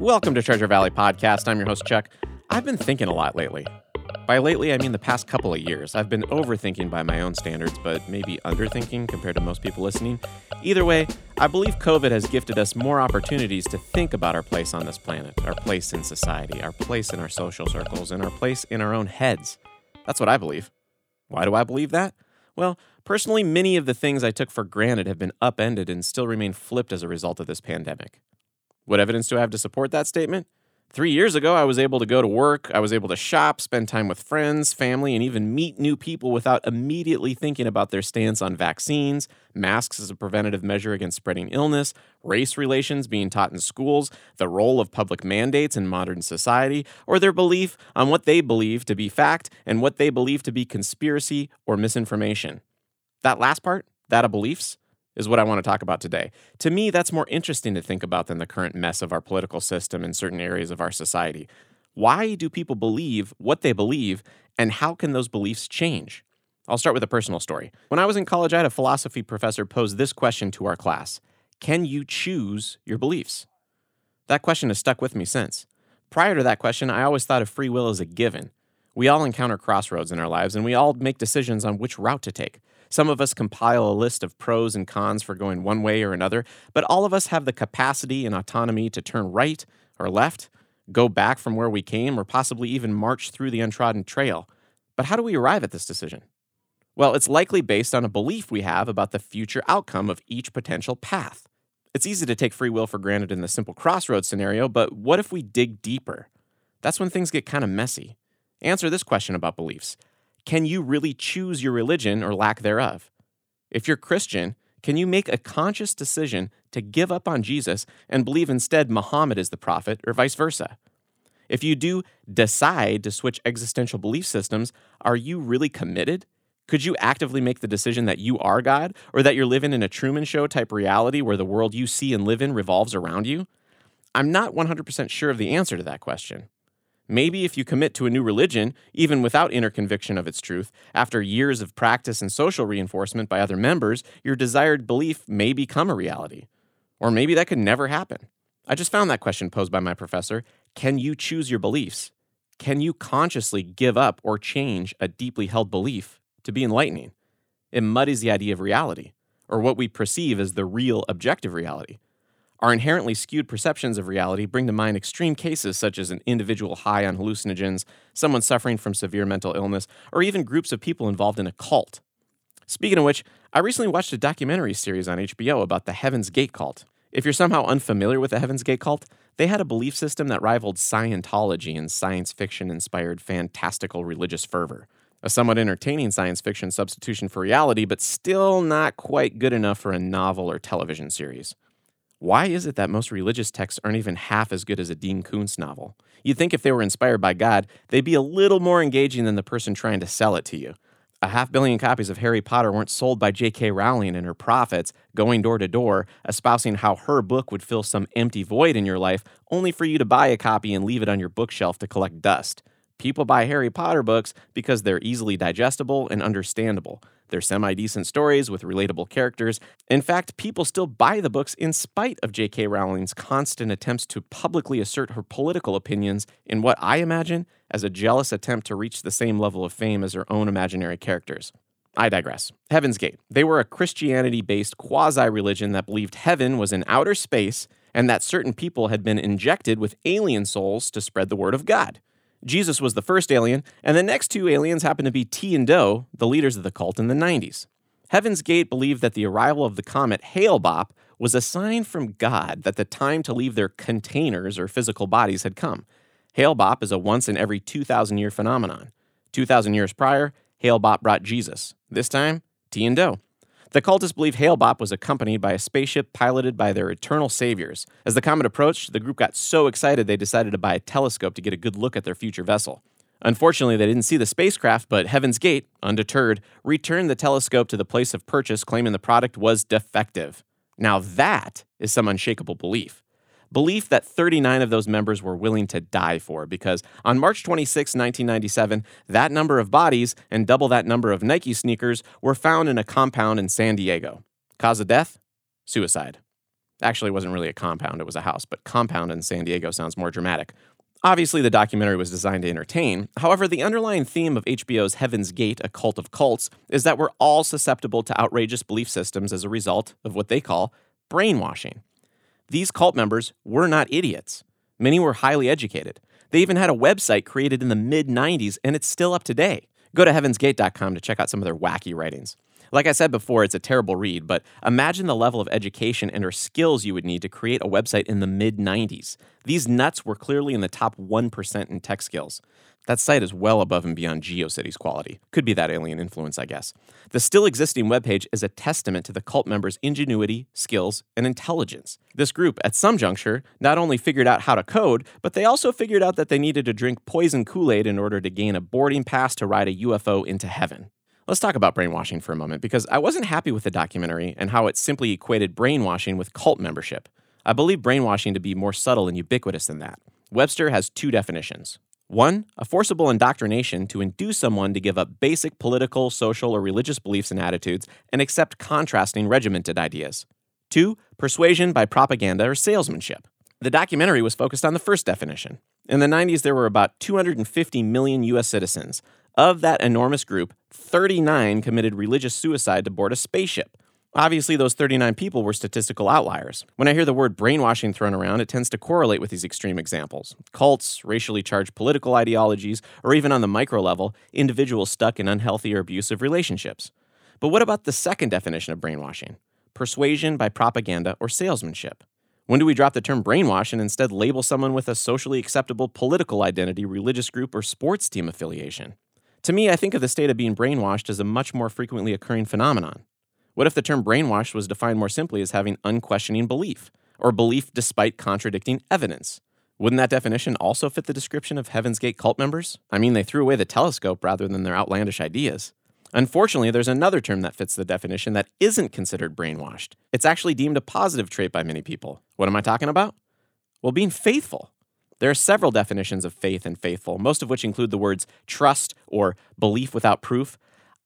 Welcome to Treasure Valley Podcast. I'm your host, Chuck. I've been thinking a lot lately. By lately, I mean the past couple of years. I've been overthinking by my own standards, but maybe underthinking compared to most people listening. Either way, I believe COVID has gifted us more opportunities to think about our place on this planet, our place in society, our place in our social circles, and our place in our own heads. That's what I believe. Why do I believe that? Well, personally, many of the things I took for granted have been upended and still remain flipped as a result of this pandemic. What evidence do I have to support that statement? Three years ago, I was able to go to work, I was able to shop, spend time with friends, family, and even meet new people without immediately thinking about their stance on vaccines, masks as a preventative measure against spreading illness, race relations being taught in schools, the role of public mandates in modern society, or their belief on what they believe to be fact and what they believe to be conspiracy or misinformation. That last part, that of beliefs, is what I want to talk about today. To me, that's more interesting to think about than the current mess of our political system in certain areas of our society. Why do people believe what they believe, and how can those beliefs change? I'll start with a personal story. When I was in college, I had a philosophy professor pose this question to our class Can you choose your beliefs? That question has stuck with me since. Prior to that question, I always thought of free will as a given. We all encounter crossroads in our lives, and we all make decisions on which route to take. Some of us compile a list of pros and cons for going one way or another, but all of us have the capacity and autonomy to turn right or left, go back from where we came, or possibly even march through the untrodden trail. But how do we arrive at this decision? Well, it's likely based on a belief we have about the future outcome of each potential path. It's easy to take free will for granted in the simple crossroads scenario, but what if we dig deeper? That's when things get kind of messy. Answer this question about beliefs can you really choose your religion or lack thereof? If you're Christian, can you make a conscious decision to give up on Jesus and believe instead Muhammad is the prophet or vice versa? If you do decide to switch existential belief systems, are you really committed? Could you actively make the decision that you are God or that you're living in a Truman Show type reality where the world you see and live in revolves around you? I'm not 100% sure of the answer to that question. Maybe if you commit to a new religion, even without inner conviction of its truth, after years of practice and social reinforcement by other members, your desired belief may become a reality. Or maybe that could never happen. I just found that question posed by my professor Can you choose your beliefs? Can you consciously give up or change a deeply held belief to be enlightening? It muddies the idea of reality, or what we perceive as the real objective reality. Our inherently skewed perceptions of reality bring to mind extreme cases such as an individual high on hallucinogens, someone suffering from severe mental illness, or even groups of people involved in a cult. Speaking of which, I recently watched a documentary series on HBO about the Heaven's Gate cult. If you're somehow unfamiliar with the Heaven's Gate cult, they had a belief system that rivaled Scientology in science fiction inspired fantastical religious fervor. A somewhat entertaining science fiction substitution for reality, but still not quite good enough for a novel or television series. Why is it that most religious texts aren't even half as good as a Dean Koontz novel? You'd think if they were inspired by God, they'd be a little more engaging than the person trying to sell it to you. A half billion copies of Harry Potter weren't sold by J.K. Rowling and her prophets, going door to door, espousing how her book would fill some empty void in your life, only for you to buy a copy and leave it on your bookshelf to collect dust. People buy Harry Potter books because they're easily digestible and understandable. They're semi decent stories with relatable characters. In fact, people still buy the books in spite of J.K. Rowling's constant attempts to publicly assert her political opinions in what I imagine as a jealous attempt to reach the same level of fame as her own imaginary characters. I digress. Heaven's Gate. They were a Christianity based quasi religion that believed heaven was in outer space and that certain people had been injected with alien souls to spread the word of God. Jesus was the first alien, and the next two aliens happened to be Ti and Do, the leaders of the cult in the 90s. Heaven's Gate believed that the arrival of the comet Hale-Bopp was a sign from God that the time to leave their containers or physical bodies had come. Hale-Bopp is a once in every 2,000 year phenomenon. 2,000 years prior, Hale-Bopp brought Jesus. This time, Ti and Do. The cultists believe Hale-Bopp was accompanied by a spaceship piloted by their eternal saviors. As the comet approached, the group got so excited they decided to buy a telescope to get a good look at their future vessel. Unfortunately, they didn't see the spacecraft, but Heaven's Gate, undeterred, returned the telescope to the place of purchase, claiming the product was defective. Now, that is some unshakable belief belief that 39 of those members were willing to die for because on March 26, 1997, that number of bodies and double that number of Nike sneakers were found in a compound in San Diego. Cause of death? Suicide. Actually, it wasn't really a compound, it was a house, but compound in San Diego sounds more dramatic. Obviously, the documentary was designed to entertain. However, the underlying theme of HBO's Heaven's Gate, A Cult of Cults, is that we're all susceptible to outrageous belief systems as a result of what they call brainwashing. These cult members were not idiots. Many were highly educated. They even had a website created in the mid 90s, and it's still up today. Go to heavensgate.com to check out some of their wacky writings. Like I said before, it's a terrible read, but imagine the level of education and or skills you would need to create a website in the mid 90s. These nuts were clearly in the top 1% in tech skills. That site is well above and beyond GeoCities quality. Could be that alien influence, I guess. The still existing webpage is a testament to the cult members' ingenuity, skills, and intelligence. This group, at some juncture, not only figured out how to code, but they also figured out that they needed to drink poison Kool Aid in order to gain a boarding pass to ride a UFO into heaven. Let's talk about brainwashing for a moment because I wasn't happy with the documentary and how it simply equated brainwashing with cult membership. I believe brainwashing to be more subtle and ubiquitous than that. Webster has two definitions. One, a forcible indoctrination to induce someone to give up basic political, social, or religious beliefs and attitudes and accept contrasting regimented ideas. Two, persuasion by propaganda or salesmanship. The documentary was focused on the first definition. In the 90s, there were about 250 million U.S. citizens, of that enormous group, 39 committed religious suicide to board a spaceship. Obviously, those 39 people were statistical outliers. When I hear the word brainwashing thrown around, it tends to correlate with these extreme examples cults, racially charged political ideologies, or even on the micro level, individuals stuck in unhealthy or abusive relationships. But what about the second definition of brainwashing? Persuasion by propaganda or salesmanship. When do we drop the term brainwash and instead label someone with a socially acceptable political identity, religious group, or sports team affiliation? To me, I think of the state of being brainwashed as a much more frequently occurring phenomenon. What if the term brainwashed was defined more simply as having unquestioning belief, or belief despite contradicting evidence? Wouldn't that definition also fit the description of Heaven's Gate cult members? I mean, they threw away the telescope rather than their outlandish ideas. Unfortunately, there's another term that fits the definition that isn't considered brainwashed. It's actually deemed a positive trait by many people. What am I talking about? Well, being faithful. There are several definitions of faith and faithful, most of which include the words trust or belief without proof.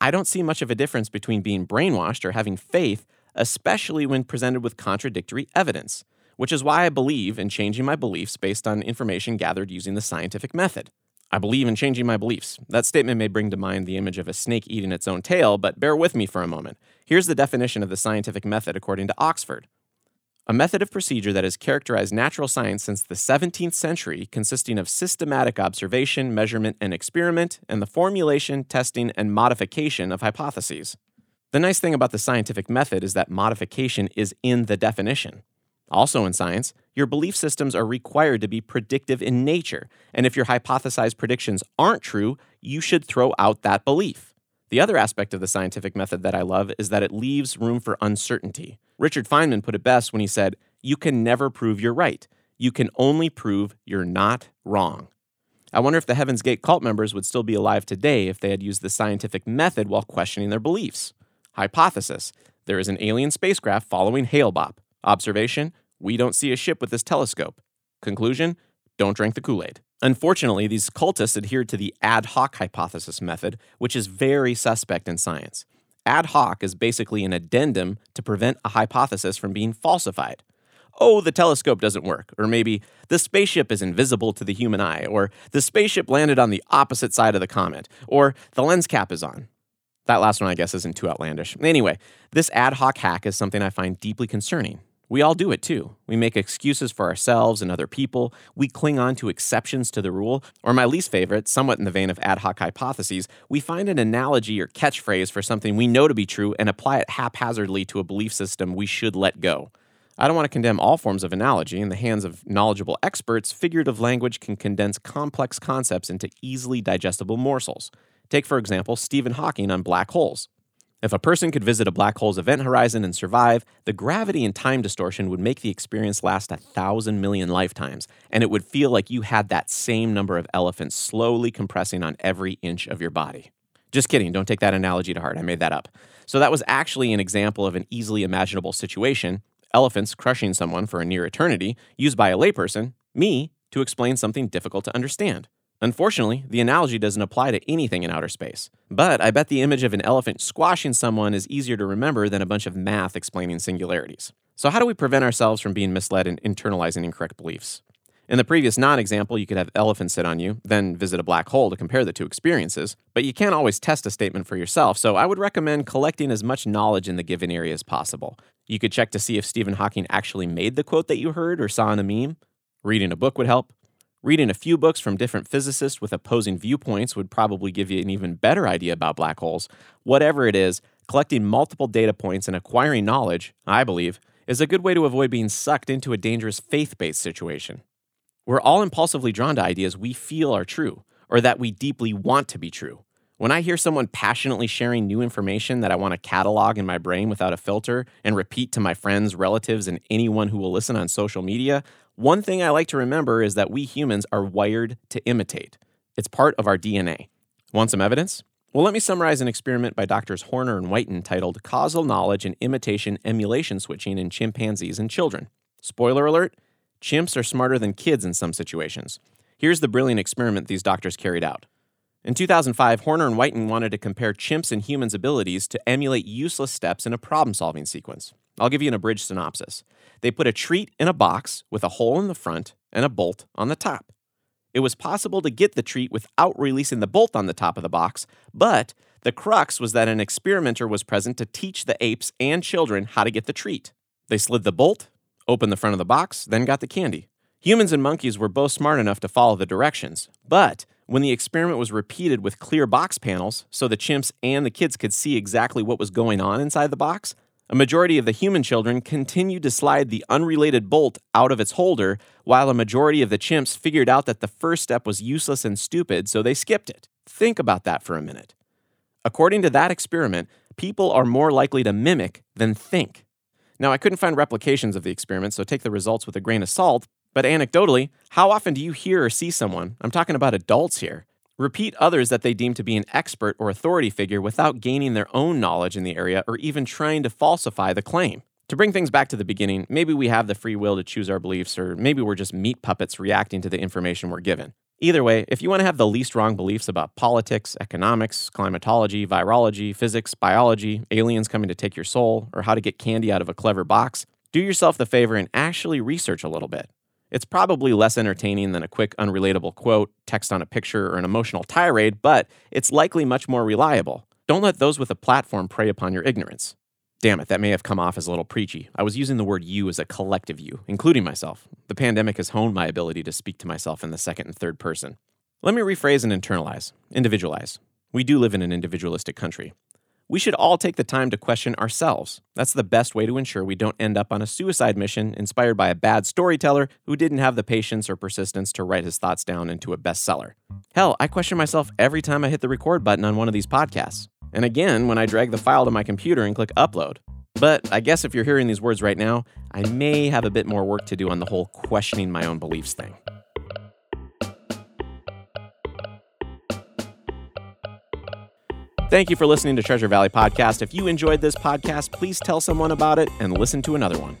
I don't see much of a difference between being brainwashed or having faith, especially when presented with contradictory evidence, which is why I believe in changing my beliefs based on information gathered using the scientific method. I believe in changing my beliefs. That statement may bring to mind the image of a snake eating its own tail, but bear with me for a moment. Here's the definition of the scientific method according to Oxford a method of procedure that has characterized natural science since the 17th century, consisting of systematic observation, measurement, and experiment, and the formulation, testing, and modification of hypotheses. The nice thing about the scientific method is that modification is in the definition. Also, in science, your belief systems are required to be predictive in nature, and if your hypothesized predictions aren't true, you should throw out that belief. The other aspect of the scientific method that I love is that it leaves room for uncertainty. Richard Feynman put it best when he said, You can never prove you're right. You can only prove you're not wrong. I wonder if the Heaven's Gate cult members would still be alive today if they had used the scientific method while questioning their beliefs. Hypothesis There is an alien spacecraft following Hale-Bopp. Observation We don't see a ship with this telescope. Conclusion Don't drink the Kool Aid. Unfortunately, these cultists adhered to the ad hoc hypothesis method, which is very suspect in science. Ad hoc is basically an addendum to prevent a hypothesis from being falsified. Oh, the telescope doesn't work, or maybe the spaceship is invisible to the human eye, or the spaceship landed on the opposite side of the comet, or the lens cap is on. That last one, I guess, isn't too outlandish. Anyway, this ad hoc hack is something I find deeply concerning. We all do it too. We make excuses for ourselves and other people. We cling on to exceptions to the rule. Or, my least favorite, somewhat in the vein of ad hoc hypotheses, we find an analogy or catchphrase for something we know to be true and apply it haphazardly to a belief system we should let go. I don't want to condemn all forms of analogy. In the hands of knowledgeable experts, figurative language can condense complex concepts into easily digestible morsels. Take, for example, Stephen Hawking on black holes. If a person could visit a black hole's event horizon and survive, the gravity and time distortion would make the experience last a thousand million lifetimes, and it would feel like you had that same number of elephants slowly compressing on every inch of your body. Just kidding, don't take that analogy to heart, I made that up. So that was actually an example of an easily imaginable situation elephants crushing someone for a near eternity, used by a layperson, me, to explain something difficult to understand. Unfortunately, the analogy doesn't apply to anything in outer space. But I bet the image of an elephant squashing someone is easier to remember than a bunch of math explaining singularities. So, how do we prevent ourselves from being misled and internalizing incorrect beliefs? In the previous non example, you could have elephants sit on you, then visit a black hole to compare the two experiences, but you can't always test a statement for yourself, so I would recommend collecting as much knowledge in the given area as possible. You could check to see if Stephen Hawking actually made the quote that you heard or saw in a meme. Reading a book would help. Reading a few books from different physicists with opposing viewpoints would probably give you an even better idea about black holes. Whatever it is, collecting multiple data points and acquiring knowledge, I believe, is a good way to avoid being sucked into a dangerous faith based situation. We're all impulsively drawn to ideas we feel are true or that we deeply want to be true. When I hear someone passionately sharing new information that I want to catalog in my brain without a filter and repeat to my friends, relatives, and anyone who will listen on social media, one thing I like to remember is that we humans are wired to imitate. It's part of our DNA. Want some evidence? Well, let me summarize an experiment by doctors Horner and Whiten titled Causal Knowledge and Imitation Emulation Switching in Chimpanzees and Children. Spoiler alert Chimps are smarter than kids in some situations. Here's the brilliant experiment these doctors carried out. In 2005, Horner and Whiten wanted to compare chimps and humans' abilities to emulate useless steps in a problem solving sequence. I'll give you an abridged synopsis. They put a treat in a box with a hole in the front and a bolt on the top. It was possible to get the treat without releasing the bolt on the top of the box, but the crux was that an experimenter was present to teach the apes and children how to get the treat. They slid the bolt opened the front of the box, then got the candy. Humans and monkeys were both smart enough to follow the directions, but when the experiment was repeated with clear box panels so the chimps and the kids could see exactly what was going on inside the box, a majority of the human children continued to slide the unrelated bolt out of its holder, while a majority of the chimps figured out that the first step was useless and stupid, so they skipped it. Think about that for a minute. According to that experiment, people are more likely to mimic than think. Now, I couldn't find replications of the experiment, so take the results with a grain of salt, but anecdotally, how often do you hear or see someone, I'm talking about adults here, repeat others that they deem to be an expert or authority figure without gaining their own knowledge in the area or even trying to falsify the claim? To bring things back to the beginning, maybe we have the free will to choose our beliefs, or maybe we're just meat puppets reacting to the information we're given. Either way, if you want to have the least wrong beliefs about politics, economics, climatology, virology, physics, biology, aliens coming to take your soul, or how to get candy out of a clever box, do yourself the favor and actually research a little bit. It's probably less entertaining than a quick, unrelatable quote, text on a picture, or an emotional tirade, but it's likely much more reliable. Don't let those with a platform prey upon your ignorance. Damn it, that may have come off as a little preachy. I was using the word you as a collective you, including myself. The pandemic has honed my ability to speak to myself in the second and third person. Let me rephrase and internalize, individualize. We do live in an individualistic country. We should all take the time to question ourselves. That's the best way to ensure we don't end up on a suicide mission inspired by a bad storyteller who didn't have the patience or persistence to write his thoughts down into a bestseller. Hell, I question myself every time I hit the record button on one of these podcasts and again when I drag the file to my computer and click upload. But I guess if you're hearing these words right now, I may have a bit more work to do on the whole questioning my own beliefs thing. Thank you for listening to Treasure Valley Podcast. If you enjoyed this podcast, please tell someone about it and listen to another one.